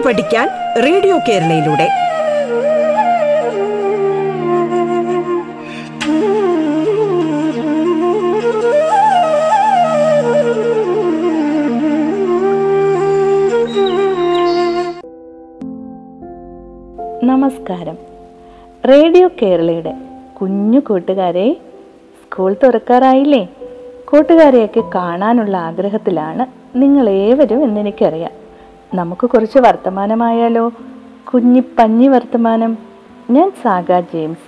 പാട്ട് പഠിക്കാൻ റേഡിയോ കേരളയിലൂടെ. നമസ്കാരം. റേഡിയോ കേരളയുടെ കുഞ്ഞു കൂട്ടുകാരെ സ്കൂൾ തുറക്കാറായില്ലേ? കൂട്ടുകാരെയൊക്കെ കാണാനുള്ള ആഗ്രഹത്തിലാണ് നിങ്ങൾ ഏവരും എന്നെനിക്കറിയാം. നമുക്ക് കുറച്ച് വർത്തമാനമായാലോ? കുഞ്ഞി പഞ്ഞി വർത്തമാനം. ഞാൻ Saga James.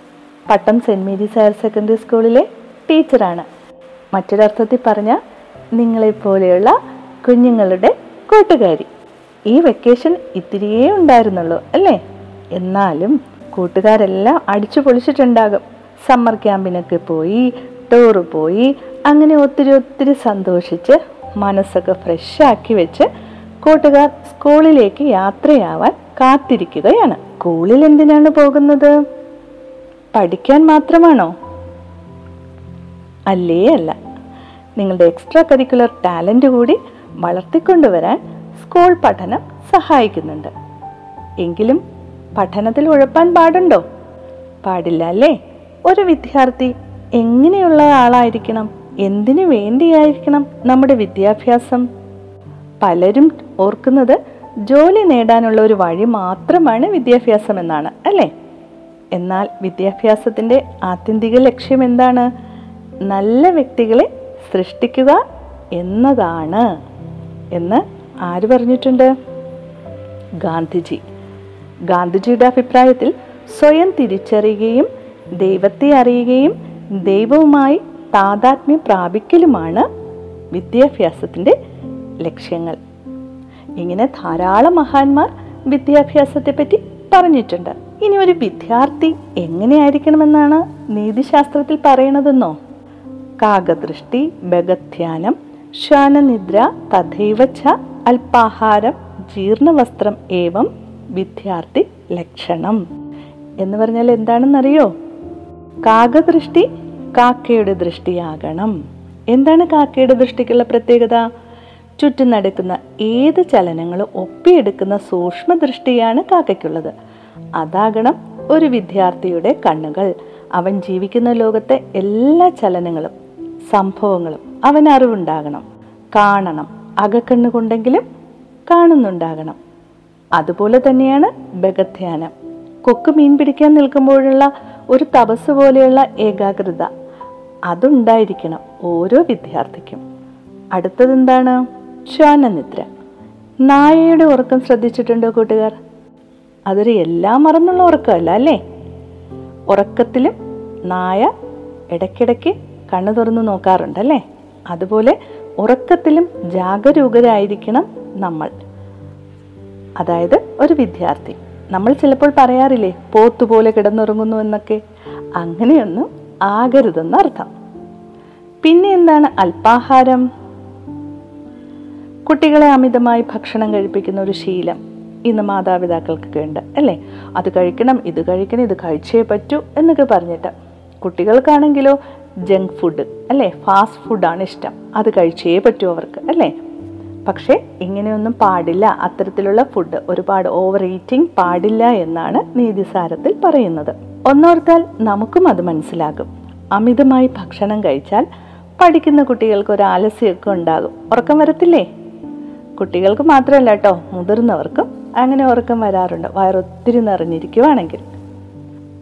Pattom Saint Mary's higher secondary സ്കൂളിലെ ടീച്ചറാണ്. മറ്റൊരർത്ഥത്തിൽ പറഞ്ഞാൽ നിങ്ങളെപ്പോലെയുള്ള കുഞ്ഞുങ്ങളുടെ കൂട്ടുകാരി. ഈ വെക്കേഷൻ ഇത്തിരിയേ ഉണ്ടായിരുന്നുള്ളൂ അല്ലേ? എന്നാലും കൂട്ടുകാരെല്ലാം അടിച്ചു പൊളിച്ചിട്ടുണ്ടാകും. സമ്മർ ക്യാമ്പിനൊക്കെ പോയി ടൂറ് പോയി അങ്ങനെ ഒത്തിരി ഒത്തിരി സന്തോഷിച്ച് മനസ്സൊക്കെ ഫ്രഷ് ആക്കി വെച്ച് കൂട്ടുകാർ സ്കൂളിലേക്ക് യാത്രയാവാൻ കാത്തിരിക്കുകയാണ്. സ്കൂളിൽ എന്തിനാണ് പോകുന്നത്? പഠിക്കാൻ മാത്രമാണോ? അല്ലേ അല്ല. നിങ്ങളുടെ എക്സ്ട്രാ കരിക്കുലർ ടാലന്റ് കൂടി വളർത്തിക്കൊണ്ടുവരാൻ സ്കൂൾ പഠനം സഹായിക്കുന്നുണ്ട്. എങ്കിലും പഠനത്തിൽ ഉഴപ്പാൻ പാടുണ്ടോ? പാടില്ല അല്ലേ? ഒരു വിദ്യാർത്ഥി എങ്ങനെയുള്ള ആളായിരിക്കണം? എന്തിനു വേണ്ടിയായിരിക്കണം നമ്മുടെ വിദ്യാഭ്യാസം? പലരും ഓർക്കുന്നത് ജോലി നേടാനുള്ള ഒരു വഴി മാത്രമാണ് വിദ്യാഭ്യാസം എന്നാണ് അല്ലേ? എന്നാൽ വിദ്യാഭ്യാസത്തിന്റെ ആത്യന്തിക ലക്ഷ്യം എന്താണ്? നല്ല വ്യക്തികളെ സൃഷ്ടിക്കുക എന്നതാണ് എന്ന് ആര് പറഞ്ഞിട്ടുണ്ട്? ഗാന്ധിജി. ഗാന്ധിജിയുടെ അഭിപ്രായത്തിൽ സ്വയം തിരിച്ചറിയുകയും ദൈവത്തെ അറിയുകയും ദൈവവുമായി താതാത്മ്യം പ്രാപിക്കലുമാണ് വിദ്യാഭ്യാസത്തിന്റെ ലക്ഷ്യങ്ങൾ. ഇങ്ങനെ ധാരാളം മഹാന്മാർ വിദ്യാഭ്യാസത്തെപ്പറ്റി പറഞ്ഞിട്ടുണ്ട്. ഇനി ഒരു വിദ്യാർത്ഥി എങ്ങനെയായിരിക്കണമെന്നാണ് നീതിശാസ്ത്രത്തിൽ പറയണതെന്നോ? കാകദൃഷ്ടി ബഗധ്യാനം ശ്വാനനിദ്ര തഥൈവ ച അല്പാഹാരം ജീർണവസ്ത്രം ഏവം വിദ്യാർത്ഥി ലക്ഷണം. എന്ന് പറഞ്ഞാൽ എന്താണെന്നറിയോ? കാകദൃഷ്ടി കാക്കയുടെ ദൃഷ്ടിയാകണം. എന്താണ് കാക്കയുടെ ദൃഷ്ടിക്കുള്ള പ്രത്യേകത? ചുറ്റും നടക്കുന്ന ഏത് ചലനങ്ങളും ഒപ്പിയെടുക്കുന്ന സൂക്ഷ്മ ദൃഷ്ടിയാണ് കാക്കയ്ക്കുള്ളത്. അതാകണം ഒരു വിദ്യാർത്ഥിയുടെ കണ്ണുകൾ. അവൻ ജീവിക്കുന്ന ലോകത്തെ എല്ലാ ചലനങ്ങളും സംഭവങ്ങളും അവൻ അറിവുണ്ടാകണം. കാണണം. അകക്കണ്ണുകൊണ്ടെങ്കിലും കാണുന്നുണ്ടാകണം. അതുപോലെ തന്നെയാണ് ബഗധ്യാനം. കൊക്ക് മീൻ പിടിക്കാൻ നിൽക്കുമ്പോഴുള്ള ഒരു തപസ് പോലെയുള്ള ഏകാഗ്രത അതുണ്ടായിരിക്കണം ഓരോ വിദ്യാർത്ഥിക്കും. അടുത്തതെന്താണ്? ശ്വാനനിദ്ര നായയുടെ ഉറക്കം ശ്രദ്ധിച്ചിട്ടുണ്ടോ കൂട്ടുകാർ? അതൊരു എല്ലാം മറന്നുള്ള ഉറക്കമല്ല അല്ലേ? ഉറക്കത്തിലും നായ ഇടയ്ക്കിടയ്ക്ക് കണ്ണു തുറന്ന് നോക്കാറുണ്ടല്ലേ അതുപോലെ ഉറക്കത്തിലും ജാഗരൂകരായിരിക്കണം നമ്മൾ. അതായത് ഒരു വിദ്യാർത്ഥി. നമ്മൾ ചിലപ്പോൾ പറയാറില്ലേ പോത്തുപോലെ കിടന്നുറങ്ങുന്നു എന്നൊക്കെ. അങ്ങനെയൊന്നും ആകരുതെന്ന് അർത്ഥം പിന്നെ എന്താണ് അല്പാഹാരം കുട്ടികളെ അമിതമായി ഭക്ഷണം കഴിപ്പിക്കുന്ന ഒരു ശീലം ഇന്ന് മാതാപിതാക്കൾക്കൊക്കെ ഉണ്ട് അല്ലേ? അത് കഴിക്കണം ഇത് കഴിക്കണം ഇത് കഴിച്ചേ പറ്റൂ എന്നൊക്കെ പറഞ്ഞിട്ട് കുട്ടികൾക്കാണെങ്കിലോ ജങ്ക് ഫുഡ് അല്ലേ? ഫാസ്റ്റ് ഫുഡാണ് ഇഷ്ടം. അത് കഴിച്ചേ പറ്റൂ അവർക്ക് അല്ലേ? പക്ഷേ ഇങ്ങനെയൊന്നും പാടില്ല. അത്തരത്തിലുള്ള ഫുഡ് ഒരുപാട് ഓവർ ഈറ്റിംഗ് പാടില്ല എന്നാണ് നീതിസാരത്തിൽ പറയുന്നത്. ഒന്നോർത്താൽ നമുക്കും അത് മനസ്സിലാകും. അമിതമായി ഭക്ഷണം കഴിച്ചാൽ പഠിക്കുന്ന കുട്ടികൾക്ക് ഒരു ആലസ്യമൊക്കെ ഉണ്ടാകും. ഉറക്കം വരത്തില്ലേ? കുട്ടികൾക്ക് മാത്രമല്ല കേട്ടോ മുതിർന്നവർക്കും അങ്ങനെ ഉറക്കം വരാറുണ്ട്. വയറൊത്തിരി നിറഞ്ഞിരിക്കുവാണെങ്കിൽ.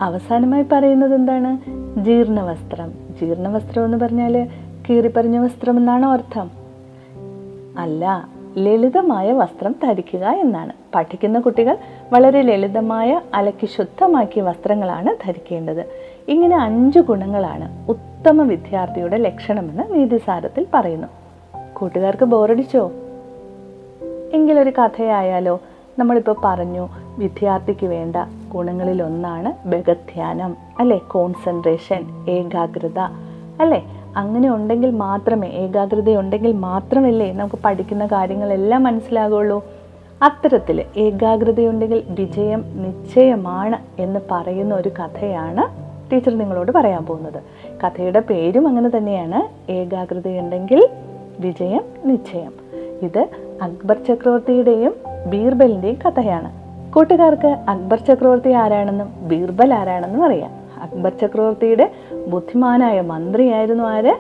അവസാനമായി പറയുന്നത് എന്താണ്? ജീർണവസ്ത്രം. ജീർണവസ്ത്രം എന്ന് പറഞ്ഞാൽ കീറിപ്പറിഞ്ഞ വസ്ത്രം എന്നാണോ അർത്ഥം. അല്ല ലളിതമായ വസ്ത്രം ധരിക്കുക എന്നാണ്. പഠിക്കുന്ന കുട്ടികൾ വളരെ ലളിതമായ അലക്കി ശുദ്ധമാക്കിയ വസ്ത്രങ്ങളാണ് ധരിക്കേണ്ടത്. ഇങ്ങനെ അഞ്ച് ഗുണങ്ങളാണ് ഉത്തമ വിദ്യാർത്ഥിയുടെ ലക്ഷണമെന്ന് നീതിസാരത്തിൽ പറയുന്നു. കൂട്ടുകാർക്ക് ബോറടിച്ചോ? എങ്കിലൊരു കഥയായാലോ നമ്മളിപ്പോൾ പറഞ്ഞു വിദ്യാർത്ഥിക്ക് വേണ്ട ഗുണങ്ങളിലൊന്നാണ് ബഗധ്യാനം അല്ലെ? കോൺസെൻട്രേഷൻ ഏകാഗ്രത അല്ലേ? അങ്ങനെ ഉണ്ടെങ്കിൽ മാത്രമേ ഏകാഗ്രത ഉണ്ടെങ്കിൽ മാത്രമല്ലേ നമുക്ക് പഠിക്കുന്ന കാര്യങ്ങളെല്ലാം മനസ്സിലാകുള്ളൂ? അത്തരത്തിൽ ഏകാഗ്രതയുണ്ടെങ്കിൽ വിജയം നിശ്ചയമാണ് എന്ന് പറയുന്ന ഒരു കഥയാണ് ടീച്ചർ നിങ്ങളോട് പറയാൻ പോകുന്നത്. കഥയുടെ പേരും അങ്ങനെ തന്നെയാണ്. ഏകാഗ്രതയുണ്ടെങ്കിൽ വിജയം നിശ്ചയം. ഇത് അക്ബർ ചക്രവർത്തിയുടെയും ബീർബലിന്റെയും കഥയാണ്. കൂട്ടുകാർക്ക് അക്ബർ ചക്രവർത്തി ആരാണെന്നും ബീർബൽ ആരാണെന്നും അറിയാം. അക്ബർ ചക്രവർത്തിയുടെ ബുദ്ധിമാനായ മന്ത്രിയായിരുന്നു ആര്?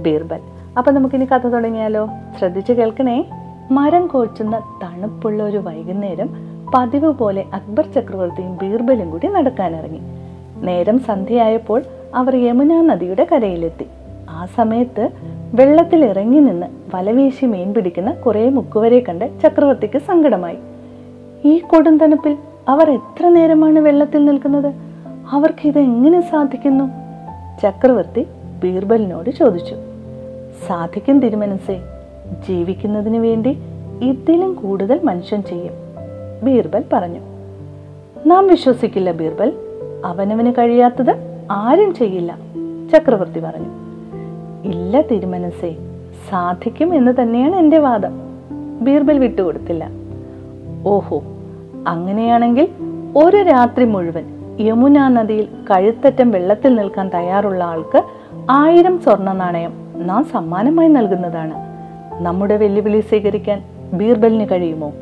ബീർബൽ. അപ്പൊ നമുക്കിനി കഥ തുടങ്ങിയാലോ? ശ്രദ്ധിച്ചു കേൾക്കണേ. മരം കോച്ചുന്ന തണുപ്പുള്ള ഒരു വൈകുന്നേരം പതിവ് പോലെ അക്ബർ ചക്രവർത്തിയും ബീർബലും കൂടി നടക്കാനിറങ്ങി. നേരം സന്ധ്യയായപ്പോൾ അവർ യമുനാ നദിയുടെ കരയിലെത്തി. ആ സമയത്ത് വെള്ളത്തിൽ ഇറങ്ങി നിന്ന് വലവീശി മീൻ പിടിക്കുന്ന കുറേ മുക്കുവരെ കണ്ട് ചക്രവർത്തിക്ക് സങ്കടമായി. ഈ കൊടും തണുപ്പിൽ അവർ എത്ര നേരമാണ് വെള്ളത്തിൽ നിൽക്കുന്നത്? അവർക്ക് ഇത് എങ്ങനെ സാധിക്കുന്നു? ചക്രവർത്തി ബീർബലിനോട് ചോദിച്ചു. സാധിക്കും തിരുമനസേ ജീവിക്കുന്നതിന് വേണ്ടി ഇതിലും കൂടുതൽ മനുഷ്യൻ ചെയ്യും ബീർബൽ പറഞ്ഞു. നാം വിശ്വസിക്കില്ല ബീർബൽ അവനവന് കഴിയാത്തത് ആരും ചെയ്യില്ല ചക്രവർത്തി പറഞ്ഞു. ഇല്ല തിരുമനസേ സാധിക്കും എന്ന് തന്നെയാണ് എന്റെ വാദം. ബീർബൽ വിട്ടുകൊടുത്തില്ല. ഓഹോ അങ്ങനെയാണെങ്കിൽ ഒരു രാത്രി മുഴുവൻ യമുന നദിയിൽ കഴുത്തറ്റം വെള്ളത്തിൽ നിൽക്കാൻ തയ്യാറുള്ള ആൾക്ക് ആയിരം സ്വർണ നാണയം നാം സമ്മാനമായി നൽകുന്നതാണ്. നമ്മുടെ വെല്ലുവിളി സ്വീകരിക്കാൻ ബീർബലിന് കഴിയുമോ?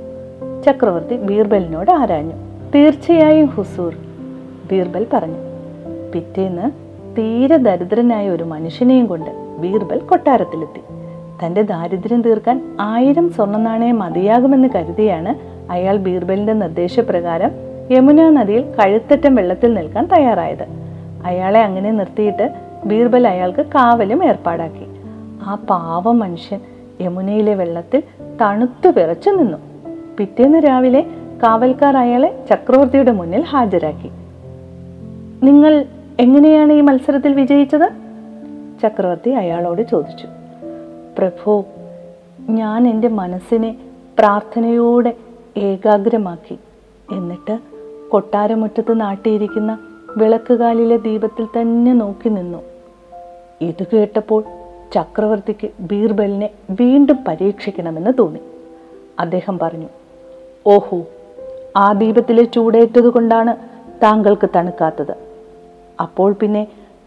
ചക്രവർത്തി ബീർബലിനോട് ആരാഞ്ഞു. തീർച്ചയായും ഹുസൂർ ബീർബൽ പറഞ്ഞു. പിറ്റേന്ന് തീരെ ദരിദ്രനായ ഒരു മനുഷ്യനെയും കൊണ്ട് ബീർബൽ കൊട്ടാരത്തിലെത്തി. തന്റെ ദാരിദ്ര്യം തീർക്കാൻ ആയിരം സ്വർണ നാണയം മതിയാകുമെന്ന് കരുതിയാണ് അയാൾ ബീർബലിന്റെ നിർദ്ദേശപ്രകാരം യമുന നദിയിൽ കഴുത്തറ്റം വെള്ളത്തിൽ നിൽക്കാൻ തയ്യാറായത്. അയാളെ അങ്ങനെ നിർത്തിയിട്ട് ബീർബൽ അയാൾക്ക് കാവലും ഏർപ്പാടാക്കി. ആ പാവ മനുഷ്യൻ യമുനയിലെ വെള്ളത്തിൽ തണുത്തു വിറച്ചു നിന്നു. പിറ്റേന്ന് രാവിലെ കാവൽക്കാർ അയാളെ ചക്രവർത്തിയുടെ മുന്നിൽ ഹാജരാക്കി. നിങ്ങൾ എങ്ങനെയാണ് ഈ മത്സരത്തിൽ വിജയിച്ചത്? ചക്രവർത്തി അയാളോട് ചോദിച്ചു പ്രഭു ഞാൻ എന്റെ മനസ്സിനെ പ്രാർത്ഥനയോടെ ഏകാഗ്രമാക്കി. എന്നിട്ട് കൊട്ടാരമുറ്റത്ത് നാട്ടിയിരിക്കുന്ന വിളക്കുകാലിലെ ദീപത്തിൽ തന്നെ നോക്കി നിന്നു. ഇത് കേട്ടപ്പോൾ ചക്രവർത്തിക്ക് ബീർബലിനെ വീണ്ടും പരീക്ഷിക്കണമെന്ന് തോന്നി. അദ്ദേഹം പറഞ്ഞു ഓഹോ ആ ദീപത്തിലെ ചൂടേറ്റത് കൊണ്ടാണ് താങ്കൾക്ക് തണുക്കാത്തത്. അപ്പോൾ പിന്നെ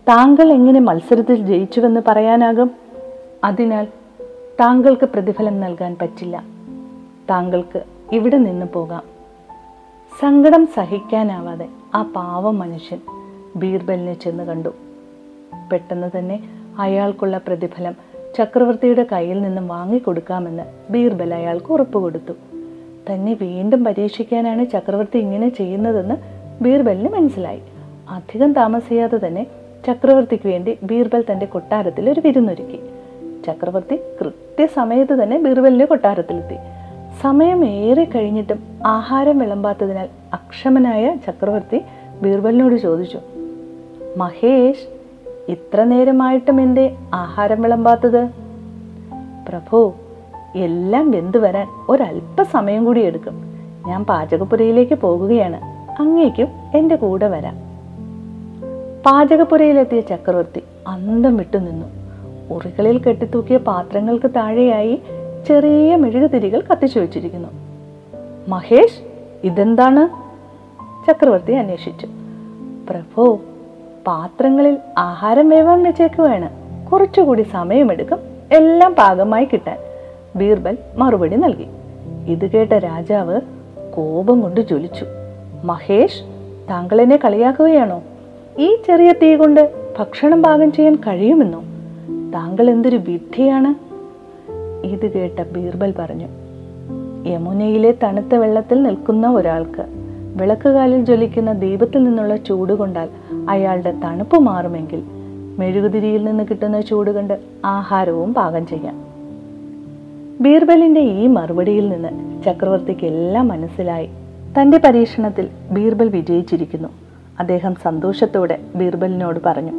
താങ്കൾ എങ്ങനെ മത്സരത്തിൽ ജയിച്ചുവെന്ന് പറയാനാകും? അതിനാൽ താങ്കൾക്ക് പ്രതിഫലം നൽകാൻ പറ്റില്ല. താങ്കൾക്ക് ഇവിടെ നിന്ന് പോകാം. സങ്കടം സഹിക്കാനാവാതെ ആ പാവം മനുഷ്യൻ ബീർബലിനെ ചെന്ന് കണ്ടു. പെട്ടെന്ന് തന്നെ അയാൾക്കുള്ള പ്രതിഫലം ചക്രവർത്തിയുടെ കയ്യിൽ നിന്നും വാങ്ങിക്കൊടുക്കാമെന്ന് ബീർബൽ അയാൾക്ക് ഉറപ്പ് കൊടുത്തു തന്നെ വീണ്ടും പരീക്ഷിക്കാനാണ് ചക്രവർത്തി ഇങ്ങനെ ചെയ്യുന്നതെന്ന് ബീർബലിന് മനസ്സിലായി. അധികം താമസിയാതെ തന്നെ ചക്രവർത്തിക്ക് വേണ്ടി ബീർബൽ തന്റെ കൊട്ടാരത്തിൽ ഒരു വിരുന്നൊരുക്കി. ചക്രവർത്തി കൃത്യസമയത്ത് തന്നെ ബീർബലിന്റെ കൊട്ടാരത്തിലെത്തി. സമയം ഏറെ കഴിഞ്ഞിട്ടും ആഹാരം വിളമ്പാത്തതിനാൽ അക്ഷമനായ ചക്രവർത്തി ബീർബലിനോട് ചോദിച്ചു മഹേഷ് ഇത്ര നേരമായിട്ടും എന്റെ ആഹാരം വിളമ്പാത്തത്? പ്രഭു എല്ലാം വെന്തു വരാൻ ഒരല്പസമയം കൂടി എടുക്കും. ഞാൻ പാചകപ്പുരയിലേക്ക് പോകുകയാണ്. അങ്ങേക്കും എന്റെ കൂടെ വരാം. പാചകപ്പുരയിലെത്തിയ ചക്രവർത്തി അന്തം വിട്ടു നിന്നു. ഉറികളിൽ കെട്ടിത്തൂക്കിയ പാത്രങ്ങൾക്ക് താഴെയായി ചെറിയ മെഴുകുതിരികൾ കത്തിച്ചു വെച്ചിരിക്കുന്നു. മഹേഷ് ഇതെന്താണ്? ചക്രവർത്തി അന്വേഷിച്ചു. പ്രഭു പാത്രങ്ങളിൽ ആഹാരം വേവാൻ വെച്ചേക്കുവാണ്. കുറച്ചുകൂടി സമയമെടുക്കും എല്ലാം പാകമായി കിട്ടാൻ. ബീർബൽ മറുപടി നൽകി. ഇത് കേട്ട രാജാവ് കോപം കൊണ്ട് ജ്വലിച്ചു. മഹേഷ് താങ്കൾ എന്നെ കളിയാക്കുകയാണോ? ഈ ചെറിയ തീ കൊണ്ട് ഭക്ഷണം പാകം ചെയ്യാൻ കഴിയുമെന്നോ? താങ്കൾ എന്തൊരു വിഡ്ഢിയാണ്? ഇത് കേട്ട ബീർബൽ പറഞ്ഞു. യമുനയിലെ തണുത്ത വെള്ളത്തിൽ നിൽക്കുന്ന ഒരാൾക്ക് വിളക്കുകാലിൽ ജ്വലിക്കുന്ന ദീപത്തിൽ നിന്നുള്ള ചൂട് കൊണ്ടാൽ അയാളുടെ തണുപ്പ് മാറുമെങ്കിൽ മെഴുകുതിരിയിൽ നിന്ന് കിട്ടുന്ന ചൂട് കണ്ട് ആഹാരവും പാകം ചെയ്യാം. ബീർബലിന്റെ ഈ മറുപടിയിൽ നിന്ന് ചക്രവർത്തിക്ക് എല്ലാം മനസ്സിലായി. തന്റെ പരീക്ഷണത്തിൽ ബീർബൽ വിജയിച്ചിരിക്കുന്നു. അദ്ദേഹം സന്തോഷത്തോടെ ബീർബലിനോട് പറഞ്ഞു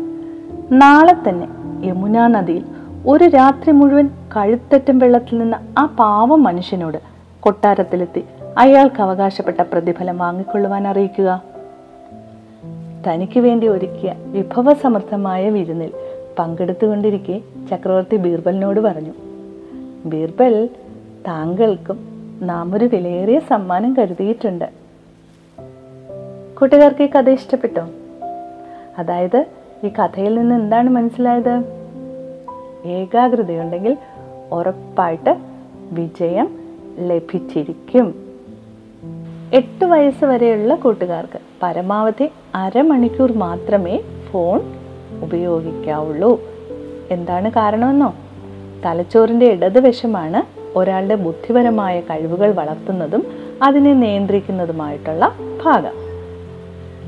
നാളെ തന്നെ യമുനാ നദിയിൽ ഒരു രാത്രി മുഴുവൻ കഴുത്തറ്റം വെള്ളത്തിൽ നിന്ന് ആ പാവം മനുഷ്യനോട് കൊട്ടാരത്തിലെത്തി അയാൾക്ക് അവകാശപ്പെട്ട പ്രതിഫലം വാങ്ങിക്കൊള്ളുവാൻ അറിയിക്കുക. തനിക്ക് വേണ്ടി ഒരുക്കിയ വിഭവസമൃദ്ധമായ വിരുന്നിൽ പങ്കെടുത്തുകൊണ്ടിരിക്കെ ചക്രവർത്തി ബീർബലിനോട് പറഞ്ഞു ബീർബൽ താങ്കൾക്കും നാം ഒരു വിലയേറിയ സമ്മാനം കരുതിയിട്ടുണ്ട്. കൂട്ടുകാർക്ക് ഈ കഥ ഇഷ്ടപ്പെട്ടോ? അതായത് ഈ കഥയിൽ നിന്ന് എന്താണ് മനസ്സിലായത്? ഏകാഗ്രതയുണ്ടെങ്കിൽ ഉറപ്പായിട്ട് വിജയം ലഭിച്ചിരിക്കും. എട്ട് വയസ്സ് വരെയുള്ള കൂട്ടുകാർക്ക് പരമാവധി അരമണിക്കൂർ മാത്രമേ ഫോൺ ഉപയോഗിക്കാവുള്ളൂ. എന്താണ് കാരണമെന്നോ? തലച്ചോറിന്റെ ഇടതുവശമാണ് ഒരാളുടെ ബുദ്ധിപരമായ കഴിവുകൾ വളർത്തുന്നതും അതിനെ നിയന്ത്രിക്കുന്നതുമായിട്ടുള്ള ഭാഗം.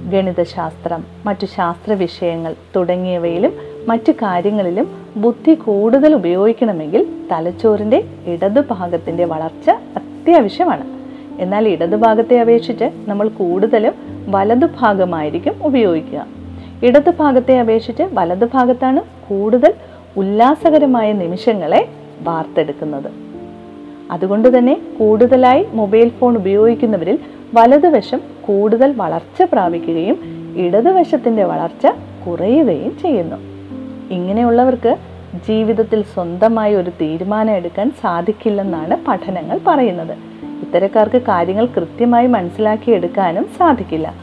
ഗണിതശാസ്ത്രം മറ്റു ശാസ്ത്ര വിഷയങ്ങൾ തുടങ്ങിയവയിലും മറ്റു കാര്യങ്ങളിലും ബുദ്ധി കൂടുതൽ ഉപയോഗിക്കണമെങ്കിൽ തലച്ചോറിന്റെ ഇടതുഭാഗത്തിന്റെ വളർച്ച അത്യാവശ്യമാണ്. എന്നാൽ ഇടതുഭാഗത്തെ അപേക്ഷിച്ച് നമ്മൾ കൂടുതലും വലതുഭാഗമായിരിക്കും ഉപയോഗിക്കുക. ഇടതുഭാഗത്തെ അപേക്ഷിച്ച് വലതുഭാഗത്താണ് കൂടുതൽ ഉല്ലാസകരമായ നിമിഷങ്ങളെ വാർത്തെടുക്കുന്നത്. അതുകൊണ്ട് തന്നെ കൂടുതലായി മൊബൈൽ ഫോൺ ഉപയോഗിക്കുന്നവരിൽ വലതുവശം കൂടുതൽ വളർച്ച പ്രാപിക്കുകയും ഇടതുവശത്തിന്റെ വളർച്ച കുറയുകയും ചെയ്യുന്നു. ഇങ്ങനെയുള്ളവർക്ക് ജീവിതത്തിൽ സ്വന്തമായി ഒരു തീരുമാനം എടുക്കാൻ സാധിക്കില്ലെന്നാണ് പഠനങ്ങൾ പറയുന്നത്. ഇത്തരക്കാർക്ക് കാര്യങ്ങൾ കൃത്യമായി മനസ്സിലാക്കിയെടുക്കാനും സാധിക്കില്ല.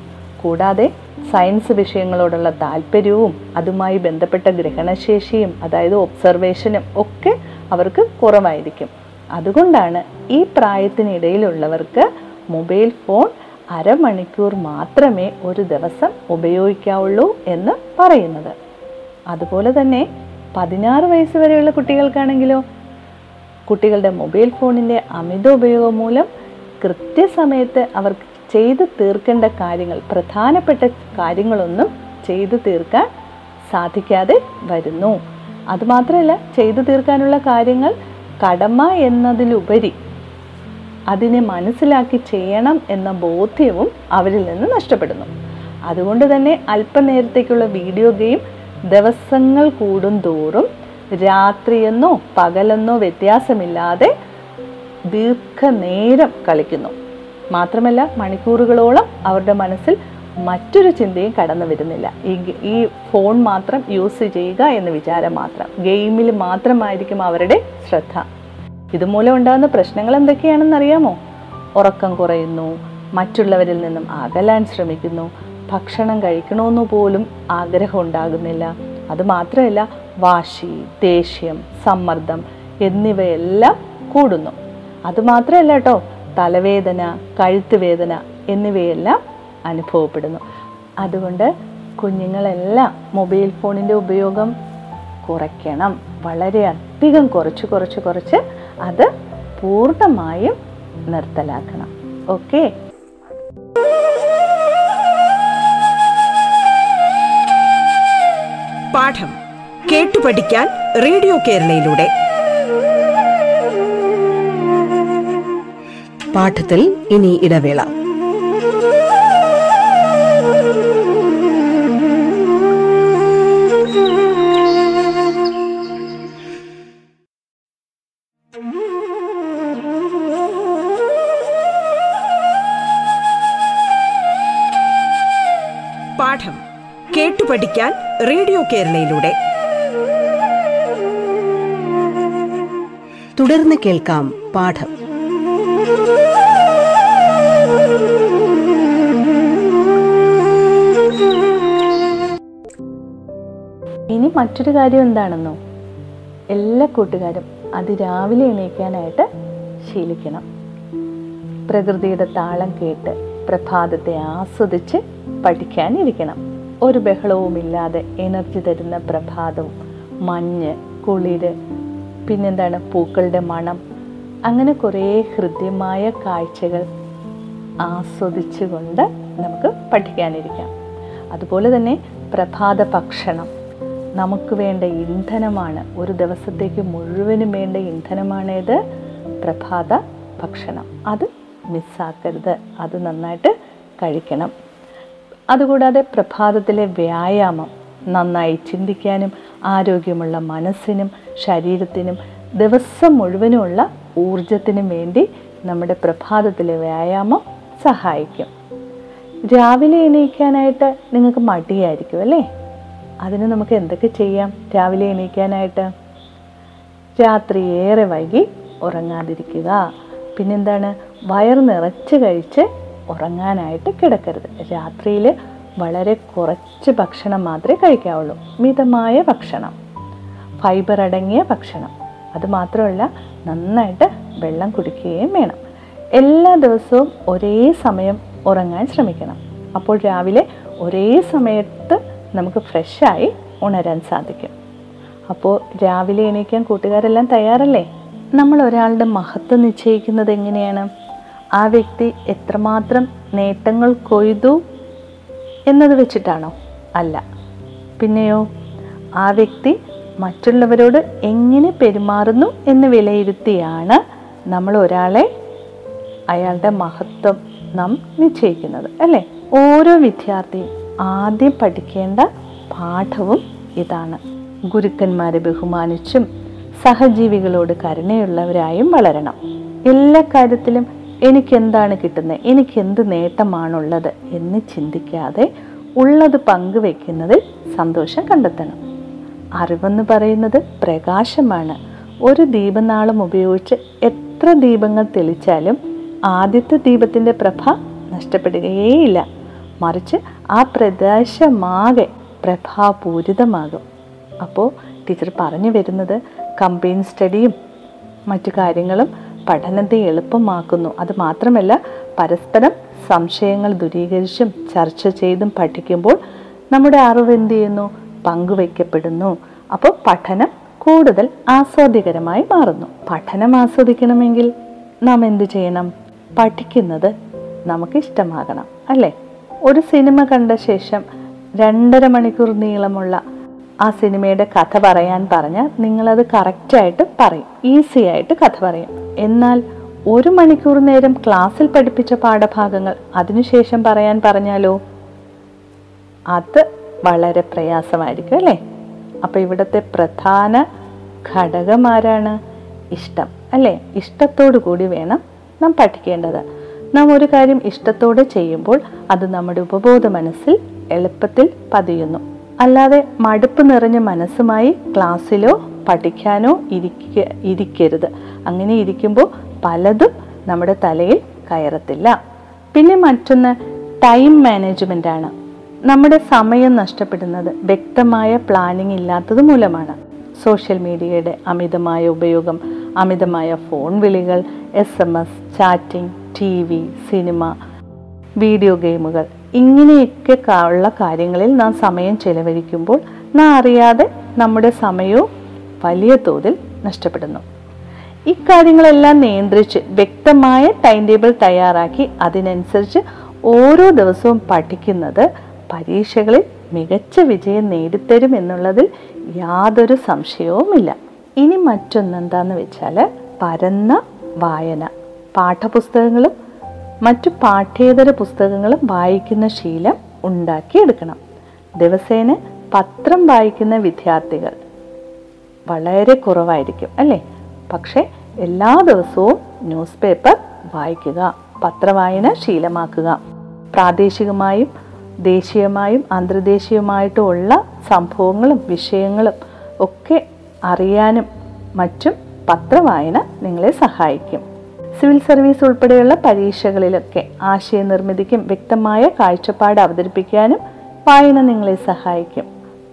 കൂടാതെ സയൻസ് വിഷയങ്ങളോടുള്ള താല്പര്യവും അതുമായി ബന്ധപ്പെട്ട ഗ്രഹണശേഷിയും അതായത് ഒബ്സർവേഷനും ഒക്കെ അവർക്ക് കുറവായിരിക്കും. അതുകൊണ്ടാണ് ഈ പ്രായത്തിനിടയിലുള്ളവർക്ക് മൊബൈൽ ഫോൺ അരമണിക്കൂർ മാത്രമേ ഒരു ദിവസം ഉപയോഗിക്കാവുള്ളൂ എന്ന് പറയുന്നത്. അതുപോലെ തന്നെ പതിനാറ് വയസ്സ് വരെയുള്ള കുട്ടികൾക്കാണെങ്കിലോ കുട്ടികളുടെ മൊബൈൽ ഫോണിന്റെ അമിത ഉപയോഗം മൂലം കൃത്യസമയത്ത് അവർക്ക് ചെയ്തു തീർക്കേണ്ട കാര്യങ്ങൾ പ്രധാനപ്പെട്ട കാര്യങ്ങളൊന്നും ചെയ്തു തീർക്കാൻ സാധിക്കാതെ വരുന്നു. അതുമാത്രമല്ല ചെയ്തു തീർക്കാനുള്ള കാര്യങ്ങൾ കടമ എന്നതിലുപരി അതിനെ മനസ്സിലാക്കി ചെയ്യണം എന്ന ബോധ്യവും അവരിൽ നിന്ന് നഷ്ടപ്പെടുന്നു. അതുകൊണ്ട് തന്നെ അല്പനേരത്തേക്കുള്ള വീഡിയോ ഗെയിം ദിവസങ്ങൾ കൂടും തോറും രാത്രിയെന്നോ പകലെന്നോ വ്യത്യാസമില്ലാതെ ദീർഘനേരം കളിക്കുന്നു. മാത്രമല്ല മണിക്കൂറുകളോളം അവരുടെ മനസ്സിൽ മറ്റൊരു ചിന്തയും കടന്നു വരുന്നില്ല. ഈ ഈ ഫോൺ മാത്രം യൂസ് ചെയ്യുക എന്ന വിചാരം മാത്രം. ഗെയിമിൽ മാത്രമായിരിക്കും അവരുടെ ശ്രദ്ധ. ഇതുമൂലം ഉണ്ടാകുന്ന പ്രശ്നങ്ങൾ എന്തൊക്കെയാണെന്ന് അറിയാമോ? ഉറക്കം കുറയുന്നു മറ്റുള്ളവരിൽ നിന്നും അകലാൻ ശ്രമിക്കുന്നു ഭക്ഷണം കഴിക്കണമെന്ന് പോലും ആഗ്രഹം ഉണ്ടാകുന്നില്ല. അതുമാത്രമല്ല വാശി ദേഷ്യം സമ്മർദ്ദം എന്നിവയെല്ലാം കൂടുന്നു. അതുമാത്രമല്ല കേട്ടോ തലവേദന കഴുത്ത് വേദന എന്നിവയെല്ലാം അനുഭവപ്പെടുന്നു. അതുകൊണ്ട് കുഞ്ഞുങ്ങളെല്ലാം മൊബൈൽ ഫോണിന്റെ ഉപയോഗം കുറയ്ക്കണം. വളരെയധികം കുറച്ച് കുറച്ച് കുറച്ച് അത് പൂർണമായും നിർത്തലാക്കണം. ഓക്കെ? പാഠം കേട്ടു പഠിക്കാൻ റേഡിയോ കേരളയിലൂടെ. പാഠത്തിൽ ഇനി ഇടവേള. കേരളയിലൂടെ. തുടർന്ന് കേൾക്കാം പാഠം. ഇനി മറ്റൊരു കാര്യം എന്താണെന്നോ? എല്ലാ കൂട്ടുകാരും അത് രാവിലെ എണീക്കാനായിട്ട് ശീലിക്കണം. പ്രകൃതിയുടെ താളം കേട്ട് പ്രഭാതത്തെ ആസ്വദിച്ച് പഠിക്കാനിരിക്കണം. ഒരു ബഹളവുമില്ലാതെ എനർജി തരുന്ന പ്രഭാതവും മഞ്ഞ് കുളിര് പിന്നെന്താണ് പൂക്കളുടെ മണം. അങ്ങനെ കുറേ ഹൃദ്യമായ കാഴ്ചകൾ ആസ്വദിച്ചുകൊണ്ട് നമുക്ക് പഠിക്കാനിരിക്കാം. അതുപോലെ തന്നെ പ്രഭാത ഭക്ഷണം. നമുക്ക് വേണ്ട ഇന്ധനമാണ്. ഒരു ദിവസത്തേക്ക് മുഴുവനും വേണ്ട ഇന്ധനമാണേത് പ്രഭാത ഭക്ഷണം. അത് മിസ്സാക്കരുത്. അത് നന്നായിട്ട് കഴിക്കണം. അതുകൂടാതെ പ്രഭാതത്തിലെ വ്യായാമം നന്നായി ചിന്തിക്കാനും ആരോഗ്യമുള്ള മനസ്സിനും ശരീരത്തിനും ദിവസം മുഴുവനുമുള്ള ഊർജത്തിനും വേണ്ടി നമ്മുടെ പ്രഭാതത്തിലെ വ്യായാമം സഹായിക്കും. രാവിലെ എണീക്കാനായിട്ട് നിങ്ങൾക്ക് മടിയായിരിക്കും അല്ലേ? അതിന് നമുക്ക് എന്തൊക്കെ ചെയ്യാം? രാവിലെ എണീക്കാനായിട്ട്? രാത്രി ഏറെ വൈകി ഉറങ്ങാതിരിക്കുക. പിന്നെന്താണ്? വയർ നിറച്ച് കഴിച്ച് ഉറങ്ങാനായിട്ട് കിടക്കരുത്. രാത്രിയിൽ വളരെ കുറച്ച് ഭക്ഷണം മാത്രമേ കഴിക്കാവുള്ളൂ. മിതമായ ഭക്ഷണം. ഫൈബർ അടങ്ങിയ ഭക്ഷണം. അതുമാത്രമല്ല നന്നായിട്ട് വെള്ളം കുടിക്കുകയും വേണം. എല്ലാ ദിവസവും ഒരേ സമയം ഉറങ്ങാൻ ശ്രമിക്കണം. അപ്പോൾ രാവിലെ ഒരേ സമയത്ത് നമുക്ക് ഫ്രഷായി ഉണരാൻ സാധിക്കും. അപ്പോൾ രാവിലെ എണീക്കാൻ കൂട്ടുകാരെല്ലാം തയ്യാറല്ലേ? നമ്മൾ ഒരാളുടെ മഹത്വം നിശ്ചയിക്കുന്നത് എങ്ങനെയാണ്? ആ വ്യക്തി എത്രമാത്രം നേട്ടങ്ങൾ കൊയ്തു എന്നത് വെച്ചിട്ടാണോ? അല്ല. പിന്നെയോ ആ വ്യക്തി മറ്റുള്ളവരോട് എങ്ങനെ പെരുമാറുന്നു എന്ന് വിലയിരുത്തിയാണ് നമ്മൾ ഒരാളെ അയാളുടെ മഹത്വം നാം നിശ്ചയിക്കുന്നത് അല്ലേ? ഓരോ വിദ്യാർത്ഥിയും ആദ്യം പഠിക്കേണ്ട പാഠവും ഇതാണ്. ഗുരുക്കന്മാരെ ബഹുമാനിച്ചും സഹജീവികളോട് കരുണയുള്ളവരായും വളരണം. എല്ലാ കാര്യത്തിലും എനിക്ക് എന്താണ് കിട്ടുന്നത്? എനിക്ക് എന്ത് നേട്ടമാണുള്ളത് എന്ന് ചിന്തിക്കാതെ ഉള്ളത് പങ്കുവെക്കുന്നതിൽ സന്തോഷം കണ്ടെത്തണം. അറിവെന്ന് പറയുന്നത് പ്രകാശമാണ്. ഒരു ദീപനാളം ഉപയോഗിച്ച് എത്ര ദീപങ്ങൾ തെളിച്ചാലും ആദ്യത്തെ ദീപത്തിന്റെ പ്രഭ നഷ്ടപ്പെടുകയേയില്ല. മറിച്ച് ആ പ്രദേശമാകെ പ്രഭാപൂരിതമാകും. അപ്പോൾ ടീച്ചർ പറഞ്ഞു വരുന്നത് കമ്പൈൻ സ്റ്റഡിയും മറ്റു കാര്യങ്ങളും പഠനത്തെ എളുപ്പമാക്കുന്നു. അത് മാത്രമല്ല പരസ്പരം സംശയങ്ങൾ ദൂരീകരിച്ചും ചർച്ച ചെയ്തും പഠിക്കുമ്പോൾ നമ്മുടെ അറിവ് എന്ത് ചെയ്യുന്നു? പങ്കുവയ്ക്കപ്പെടുന്നു. അപ്പോൾ പഠനം കൂടുതൽ ആസ്വാദ്യകരമായി മാറുന്നു. പഠനം ആസ്വദിക്കണമെങ്കിൽ നാം എന്ത് ചെയ്യണം? പഠിക്കുന്നത് നമുക്ക് ഇഷ്ടമാകണം അല്ലേ? ഒരു സിനിമ കണ്ട ശേഷം രണ്ടര മണിക്കൂർ നീളമുള്ള ആ സിനിമയുടെ കഥ പറയാൻ പറഞ്ഞാൽ നിങ്ങളത് കറക്റ്റായിട്ട് പറയും. ഈസി ആയിട്ട് കഥ പറയും. എന്നാൽ ഒരു മണിക്കൂർ നേരം ക്ലാസ്സിൽ പഠിപ്പിച്ച പാഠഭാഗങ്ങൾ അതിനുശേഷം പറയാൻ പറഞ്ഞാലോ? അത് വളരെ പ്രയാസമായിരിക്കും അല്ലേ? അപ്പോൾ ഇവിടുത്തെ പ്രധാന ഘടകം ആരാണ്? ഇഷ്ടം അല്ലേ? ഇഷ്ടത്തോടു കൂടി വേണം നാം പഠിക്കേണ്ടത്. നാം ഒരു കാര്യം ഇഷ്ടത്തോടെ ചെയ്യുമ്പോൾ അത് നമ്മുടെ ഉപബോധ മനസ്സിൽ എളുപ്പത്തിൽ പതിയുന്നു. അല്ലാതെ മടുപ്പ് നിറഞ്ഞ മനസ്സുമായി ക്ലാസ്സിലോ പഠിക്കാനോ ഇരിക്ക ഇരിക്കരുത്. അങ്ങനെ ഇരിക്കുമ്പോൾ പലതും നമ്മുടെ തലയിൽ കയറത്തില്ല. പിന്നെ മറ്റൊന്ന് ടൈം മാനേജ്മെന്റ് ആണ്. നമ്മുടെ സമയം നഷ്ടപ്പെടുന്നത് വ്യക്തമായ പ്ലാനിംഗ് ഇല്ലാത്തത് മൂലമാണ്. സോഷ്യൽ മീഡിയയുടെ അമിതമായ ഉപയോഗം അമിതമായ phone വിളികൾ S M S chatting T V cinema video ഗെയിമുകൾ ഇങ്ങനെയൊക്കെ ഉള്ള കാര്യങ്ങളിൽ നാം സമയം ചെലവഴിക്കുമ്പോൾ നാം അറിയാതെ നമ്മുടെ സമയവും വലിയ തോതിൽ നഷ്ടപ്പെടുന്നു. ഇക്കാര്യങ്ങളെല്ലാം നിയന്ത്രിച്ച് വ്യക്തമായ ടൈം ടേബിൾ തയ്യാറാക്കി അതിനനുസരിച്ച് ഓരോ ദിവസവും പഠിക്കുന്നത് പരീക്ഷകളിൽ മികച്ച വിജയം നേടിത്തരും എന്നുള്ളതിൽ യാതൊരു സംശയവുമില്ല. ഇനി മറ്റൊന്നെന്താന്ന് വെച്ചാൽ പരന്ന വായന. പാഠപുസ്തകങ്ങളും മറ്റു പാഠ്യേതര പുസ്തകങ്ങളും വായിക്കുന്ന ശീലം ഉണ്ടാക്കിയെടുക്കണം. ദിവസേന പത്രം വായിക്കുന്ന വിദ്യാർത്ഥികൾ വളരെ കുറവായിരിക്കും അല്ലേ? പക്ഷേ എല്ലാ ദിവസവും ന്യൂസ് പേപ്പർ വായിക്കുക പത്രവായന ശീലമാക്കുക. പ്രാദേശികമായും ദേശീയമായും അന്തർദേശീയമായിട്ടുമുള്ള സംഭവങ്ങളും വിഷയങ്ങളും ഒക്കെ അറിയാനും മറ്റും പത്രവായന നിങ്ങളെ സഹായിക്കും. സിവിൽ സർവീസ് ഉൾപ്പെടെയുള്ള പരീക്ഷകളിലൊക്കെ ആശയനിർമ്മിതിക്കും വ്യക്തമായ കാഴ്ചപ്പാട് അവതരിപ്പിക്കാനും വായന നിങ്ങളെ സഹായിക്കും.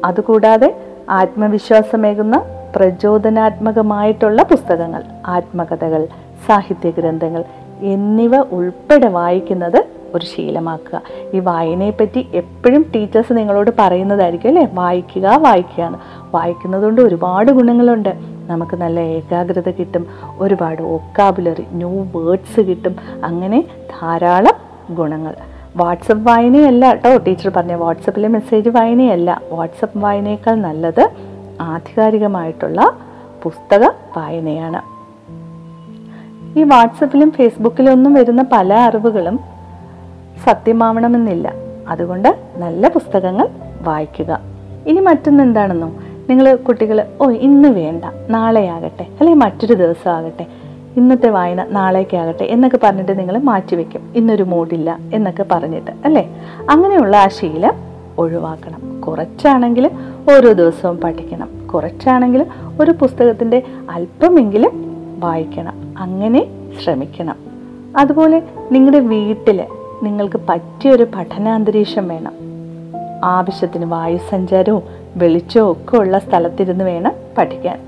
അതുകൂടാതെ ആത്മവിശ്വാസമേകുന്ന പ്രചോദനാത്മകമായിട്ടുള്ള പുസ്തകങ്ങൾ ആത്മകഥകൾ സാഹിത്യ ഗ്രന്ഥങ്ങൾ എന്നിവ ഉൾപ്പെടെ വായിക്കുന്നത് ഒരു ശീലമാക്കുക. ഈ വായനയെപ്പറ്റി എപ്പോഴും ടീച്ചേഴ്സ് നിങ്ങളോട് പറയുന്നതായിരിക്കും അല്ലേ? വായിക്കുക വായിക്കുക എന്ന് വായിക്കുന്നത് കൊണ്ട് ഒരുപാട് ഗുണങ്ങളുണ്ട്. നമുക്ക് നല്ല ഏകാഗ്രത കിട്ടും. ഒരുപാട് ഒക്കാബുലറി ന്യൂ വേർഡ്സ് കിട്ടും. അങ്ങനെ ധാരാളം ഗുണങ്ങൾ. വാട്സപ്പ് വായനയല്ല കേട്ടോ. ടീച്ചർ പറഞ്ഞ വാട്സപ്പിലെ മെസ്സേജ് വായനയല്ല. വാട്സപ്പ് വായനയേക്കാൾ നല്ലത് ആധികാരികമായിട്ടുള്ള പുസ്തക വായനയാണ്. ഈ വാട്സപ്പിലും ഫേസ്ബുക്കിലും ഒന്നും വരുന്ന പല അറിവുകളും സത്യമാവണമെന്നില്ല. അതുകൊണ്ട് നല്ല പുസ്തകങ്ങൾ വായിക്കുക. ഇനി മറ്റൊന്ന് എന്താണെന്നോ നിങ്ങൾ കുട്ടികൾ ഓ ഇന്ന് വേണ്ട. നാളെ ആകട്ടെ. അല്ലെങ്കിൽ മറ്റൊരു ദിവസം ആകട്ടെ. ഇന്നത്തെ വായന നാളേക്കാകട്ടെ എന്നൊക്കെ പറഞ്ഞിട്ട് നിങ്ങൾ മാറ്റിവെക്കും ഇന്നൊരു മൂടില്ല എന്നൊക്കെ പറഞ്ഞിട്ട് അല്ലേ? അങ്ങനെയുള്ള ആ ശീലം ഒഴിവാക്കണം. കുറച്ചാണെങ്കിൽ ഓരോ ദിവസവും പഠിക്കണം. കുറച്ചാണെങ്കിൽ ഒരു പുസ്തകത്തിന്റെ അല്പമെങ്കിലും വായിക്കണം. അങ്ങനെ ശ്രമിക്കണം. അതുപോലെ നിങ്ങളുടെ വീട്ടിൽ നിങ്ങൾക്ക് പറ്റിയൊരു പഠനാന്തരീക്ഷം വേണം. ആവശ്യത്തിന് വായുസഞ്ചാരവും വെളിച്ചവും ഒക്കെ ഉള്ള സ്ഥലത്തിരുന്ന് വേണം പഠിക്കാൻ.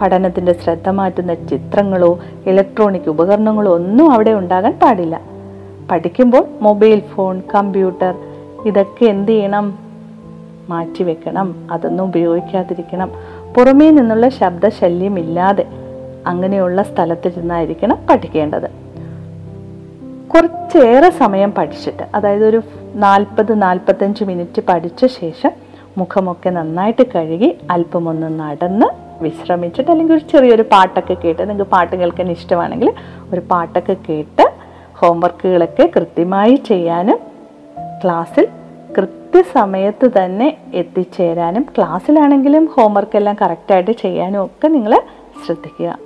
പഠനത്തിന്റെ ശ്രദ്ധ മാറ്റുന്ന ചിത്രങ്ങളോ ഇലക്ട്രോണിക് ഉപകരണങ്ങളോ ഒന്നും അവിടെ ഉണ്ടാകാൻ പാടില്ല. പഠിക്കുമ്പോൾ മൊബൈൽ ഫോൺ കമ്പ്യൂട്ടർ ഇതൊക്കെ എന്ത് ചെയ്യണം? മാറ്റിവെക്കണം. അതൊന്നും ഉപയോഗിക്കാതിരിക്കണം. പുറമേ നിന്നുള്ള ശബ്ദശല്യമില്ലാതെ അങ്ങനെയുള്ള സ്ഥലത്തിരുന്നായിരിക്കണം പഠിക്കേണ്ടത്. കുറച്ചേറെ സമയം പഠിച്ചിട്ട് അതായത് ഒരു നാൽപ്പത് നാൽപ്പത്തഞ്ച് മിനിറ്റ് പഠിച്ച ശേഷം മുഖമൊക്കെ നന്നായിട്ട് കഴുകി അല്പമൊന്ന് നടന്ന് വിശ്രമിച്ചിട്ട് അല്ലെങ്കിൽ ഒരു ചെറിയൊരു പാട്ടൊക്കെ കേട്ട് നിങ്ങൾക്ക് പാട്ട് കേൾക്കാൻ ഇഷ്ടമാണെങ്കിൽ ഒരു പാട്ടൊക്കെ കേട്ട് ഹോംവർക്കുകളൊക്കെ കൃത്യമായി ചെയ്യാനും ക്ലാസ്സിൽ കൃത്യസമയത്ത് തന്നെ എത്തിച്ചേരാനും ക്ലാസ്സിലാണെങ്കിലും ഹോംവർക്ക് എല്ലാം കറക്റ്റായിട്ട് ചെയ്യാനും ഒക്കെ നിങ്ങൾ ശ്രദ്ധിക്കുക.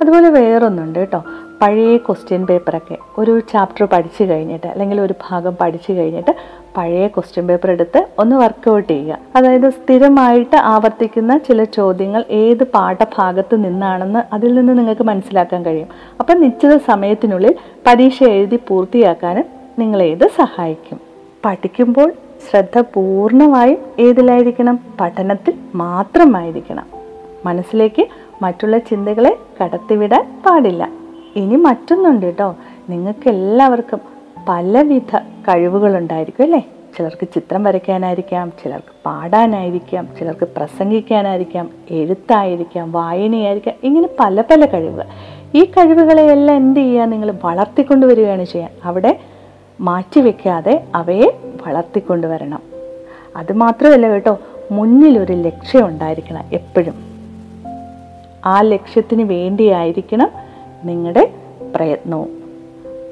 അതുപോലെ വേറൊന്നുണ്ട് കേട്ടോ. പഴയ ക്വസ്റ്റ്യൻ പേപ്പറൊക്കെ ഒരു ചാപ്റ്റർ പഠിച്ചു കഴിഞ്ഞിട്ട് അല്ലെങ്കിൽ ഒരു ഭാഗം പഠിച്ചു കഴിഞ്ഞിട്ട് പഴയ ക്വസ്റ്റ്യൻ പേപ്പർ എടുത്ത് ഒന്ന് വർക്കൗട്ട് ചെയ്യുക. അതായത് സ്ഥിരമായിട്ട് ആവർത്തിക്കുന്ന ചില ചോദ്യങ്ങൾ ഏത് പാഠഭാഗത്ത് നിന്നാണെന്ന് അതിൽ നിന്ന് നിങ്ങൾക്ക് മനസ്സിലാക്കാൻ കഴിയും. അപ്പം നിശ്ചിത സമയത്തിനുള്ളിൽ പരീക്ഷ എഴുതി പൂർത്തിയാക്കാനും നിങ്ങളെ ഇത് സഹായിക്കും. പഠിക്കുമ്പോൾ ശ്രദ്ധ പൂർണമായും ഏതിലായിരിക്കണം? പഠനത്തിൽ മാത്രമായിരിക്കണം. മനസ്സിലേക്ക് മറ്റുള്ള ചിന്തകളെ കടത്തിവിടാൻ പാടില്ല. ഇനി മറ്റൊന്നുണ്ട് കേട്ടോ നിങ്ങൾക്ക് എല്ലാവർക്കും പലവിധ കഴിവുകളുണ്ടായിരിക്കും അല്ലേ? ചിലർക്ക് ചിത്രം വരയ്ക്കാനായിരിക്കാം ചിലർക്ക് പാടാനായിരിക്കാം ചിലർക്ക് പ്രസംഗിക്കാനായിരിക്കാം എഴുത്തായിരിക്കാം വായനയായിരിക്കാം ഇങ്ങനെ പല പല കഴിവുകൾ. ഈ കഴിവുകളെയെല്ലാം എന്ത് ചെയ്യുക? നിങ്ങൾ വളർത്തിക്കൊണ്ടുവരികയാണ് ചെയ്യാൻ അവിടെ മാറ്റിവെക്കാതെ അവയെ വളർത്തിക്കൊണ്ടുവരണം അതുമാത്രമല്ല കേട്ടോ മുന്നിലൊരു ലക്ഷ്യം ഉണ്ടായിരിക്കണം എപ്പോഴും. ആ ലക്ഷ്യത്തിന് വേണ്ടിയായിരിക്കണം നിങ്ങളുടെ പ്രയത്നവും.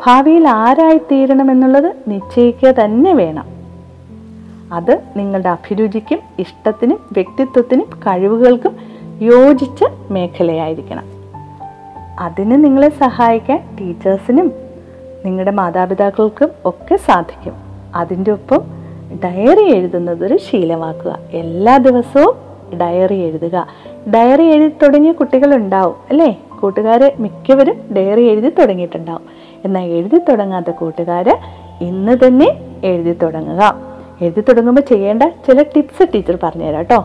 ഭാവിയിൽ ആരായിത്തീരണമെന്നുള്ളത് നിശ്ചയിക്കുക തന്നെ വേണം. അത് നിങ്ങളുടെ അഭിരുചിക്കും ഇഷ്ടത്തിനും വ്യക്തിത്വത്തിനും കഴിവുകൾക്കും യോജിച്ച മേഖലയായിരിക്കണം. അതിന് നിങ്ങളെ സഹായിക്കാൻ ടീച്ചേഴ്സിനും നിങ്ങളുടെ മാതാപിതാക്കൾക്കും ഒക്കെ സാധിക്കും. അതിന്റെ ഒപ്പം ഡയറി എഴുതുന്നത് ഒരു ശീലമാക്കുക. എല്ലാ ദിവസവും ഡയറി എഴുതുക. ഡയറി എഴുതി തുടങ്ങിയ കുട്ടികളുണ്ടാവും അല്ലേ? കൂട്ടുകാർ മിക്കവരും ഡയറി എഴുതി തുടങ്ങിയിട്ടുണ്ടാവും. എന്നാൽ എഴുതി തുടങ്ങാത്ത കൂട്ടുകാർ ഇന്ന് തന്നെ എഴുതി തുടങ്ങുക. എഴുതി തുടങ്ങുമ്പോൾ ചെയ്യേണ്ട ചില ടിപ്സ് ടീച്ചർ പറഞ്ഞുതരാം കേട്ടോ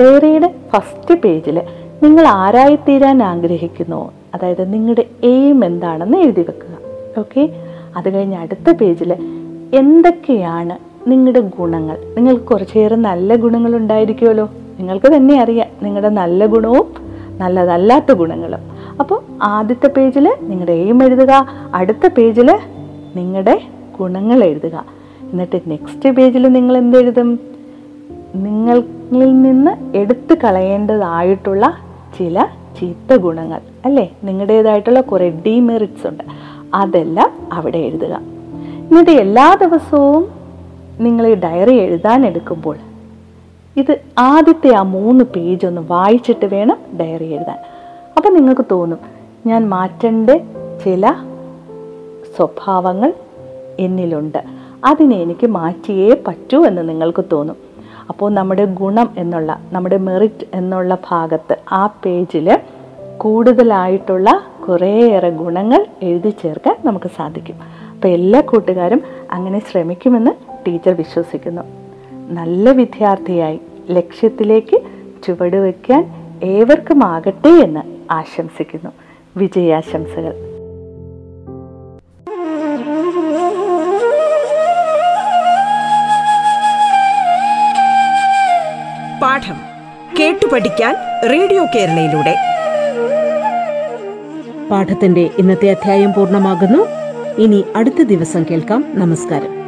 ഡയറിയുടെ ഫസ്റ്റ് പേജിൽ നിങ്ങൾ ആരായി തീരാൻ ആഗ്രഹിക്കുന്നു? അതായത് നിങ്ങളുടെ എയിം എന്താണെന്ന് എഴുതി വെക്കുക. ഓക്കെ അത് കഴിഞ്ഞ് അടുത്ത പേജിൽ എന്തൊക്കെയാണ് നിങ്ങളുടെ ഗുണങ്ങൾ? നിങ്ങൾക്ക് കുറച്ചേറെ നല്ല ഗുണങ്ങൾ ഉണ്ടായിരിക്കുമല്ലോ. നിങ്ങൾക്ക് തന്നെ അറിയാം നിങ്ങളുടെ നല്ല ഗുണവും നല്ലതല്ലാത്ത ഗുണങ്ങളും. അപ്പോൾ ആദ്യത്തെ പേജിൽ നിങ്ങളുടെ എയിം എഴുതുക അടുത്ത പേജിൽ നിങ്ങളുടെ ഗുണങ്ങൾ എഴുതുക. എന്നിട്ട് നെക്സ്റ്റ് പേജിൽ നിങ്ങൾ എന്ത് എഴുതും? നിങ്ങളിൽ നിന്ന് എടുത്തു കളയേണ്ടതായിട്ടുള്ള ചില ചീത്ത ഗുണങ്ങൾ അല്ലേ? നിങ്ങളുടേതായിട്ടുള്ള കുറേ ഡീമെറിറ്റ്സ് ഉണ്ട്. അതെല്ലാം അവിടെ എഴുതുക. എന്നിട്ട് എല്ലാ ദിവസവും നിങ്ങൾ ഈ ഡയറി എഴുതാൻ എടുക്കുമ്പോൾ ഇത് ആദ്യത്തെ ആ മൂന്ന് പേജ് ഒന്ന് വായിച്ചിട്ട് വേണം ഡയറി എഴുതാൻ. അപ്പം നിങ്ങൾക്ക് തോന്നും ഞാൻ മാറ്റേണ്ട ചില സ്വഭാവങ്ങൾ എന്നിലുണ്ട്. അതിനെ എനിക്ക് മാറ്റിയേ പറ്റൂ എന്ന് നിങ്ങൾക്ക് തോന്നും. അപ്പോൾ നമ്മുടെ ഗുണം എന്നുള്ള നമ്മുടെ മെറിറ്റ് എന്നുള്ള ഭാഗത്ത് ആ പേജിൽ കൂടുതലായിട്ടുള്ള കുറേയേറെ ഗുണങ്ങൾ എഴുതി ചേർക്കാൻ നമുക്ക് സാധിക്കും. അപ്പോൾ എല്ലാ കൂട്ടുകാരും അങ്ങനെ ശ്രമിക്കുമെന്ന് ടീച്ചർ വിശ്വസിക്കുന്നു. നല്ല വിദ്യാർത്ഥിയായി ലക്ഷ്യത്തിലേക്ക് ചുവടുവെക്കാൻ ഏവർക്കും ആകട്ടെ എന്ന് ആശംസിക്കുന്നു. വിജയാശംസകൾ. പാഠം കേട്ടു പഠിക്കാൻ റേഡിയോ കേരളയിലൂടെ. പാഠത്തിന്റെ ഇന്നത്തെ അധ്യായം പൂർണമാകുന്നു. ഇനി അടുത്ത ദിവസം കേൾക്കാം. നമസ്കാരം.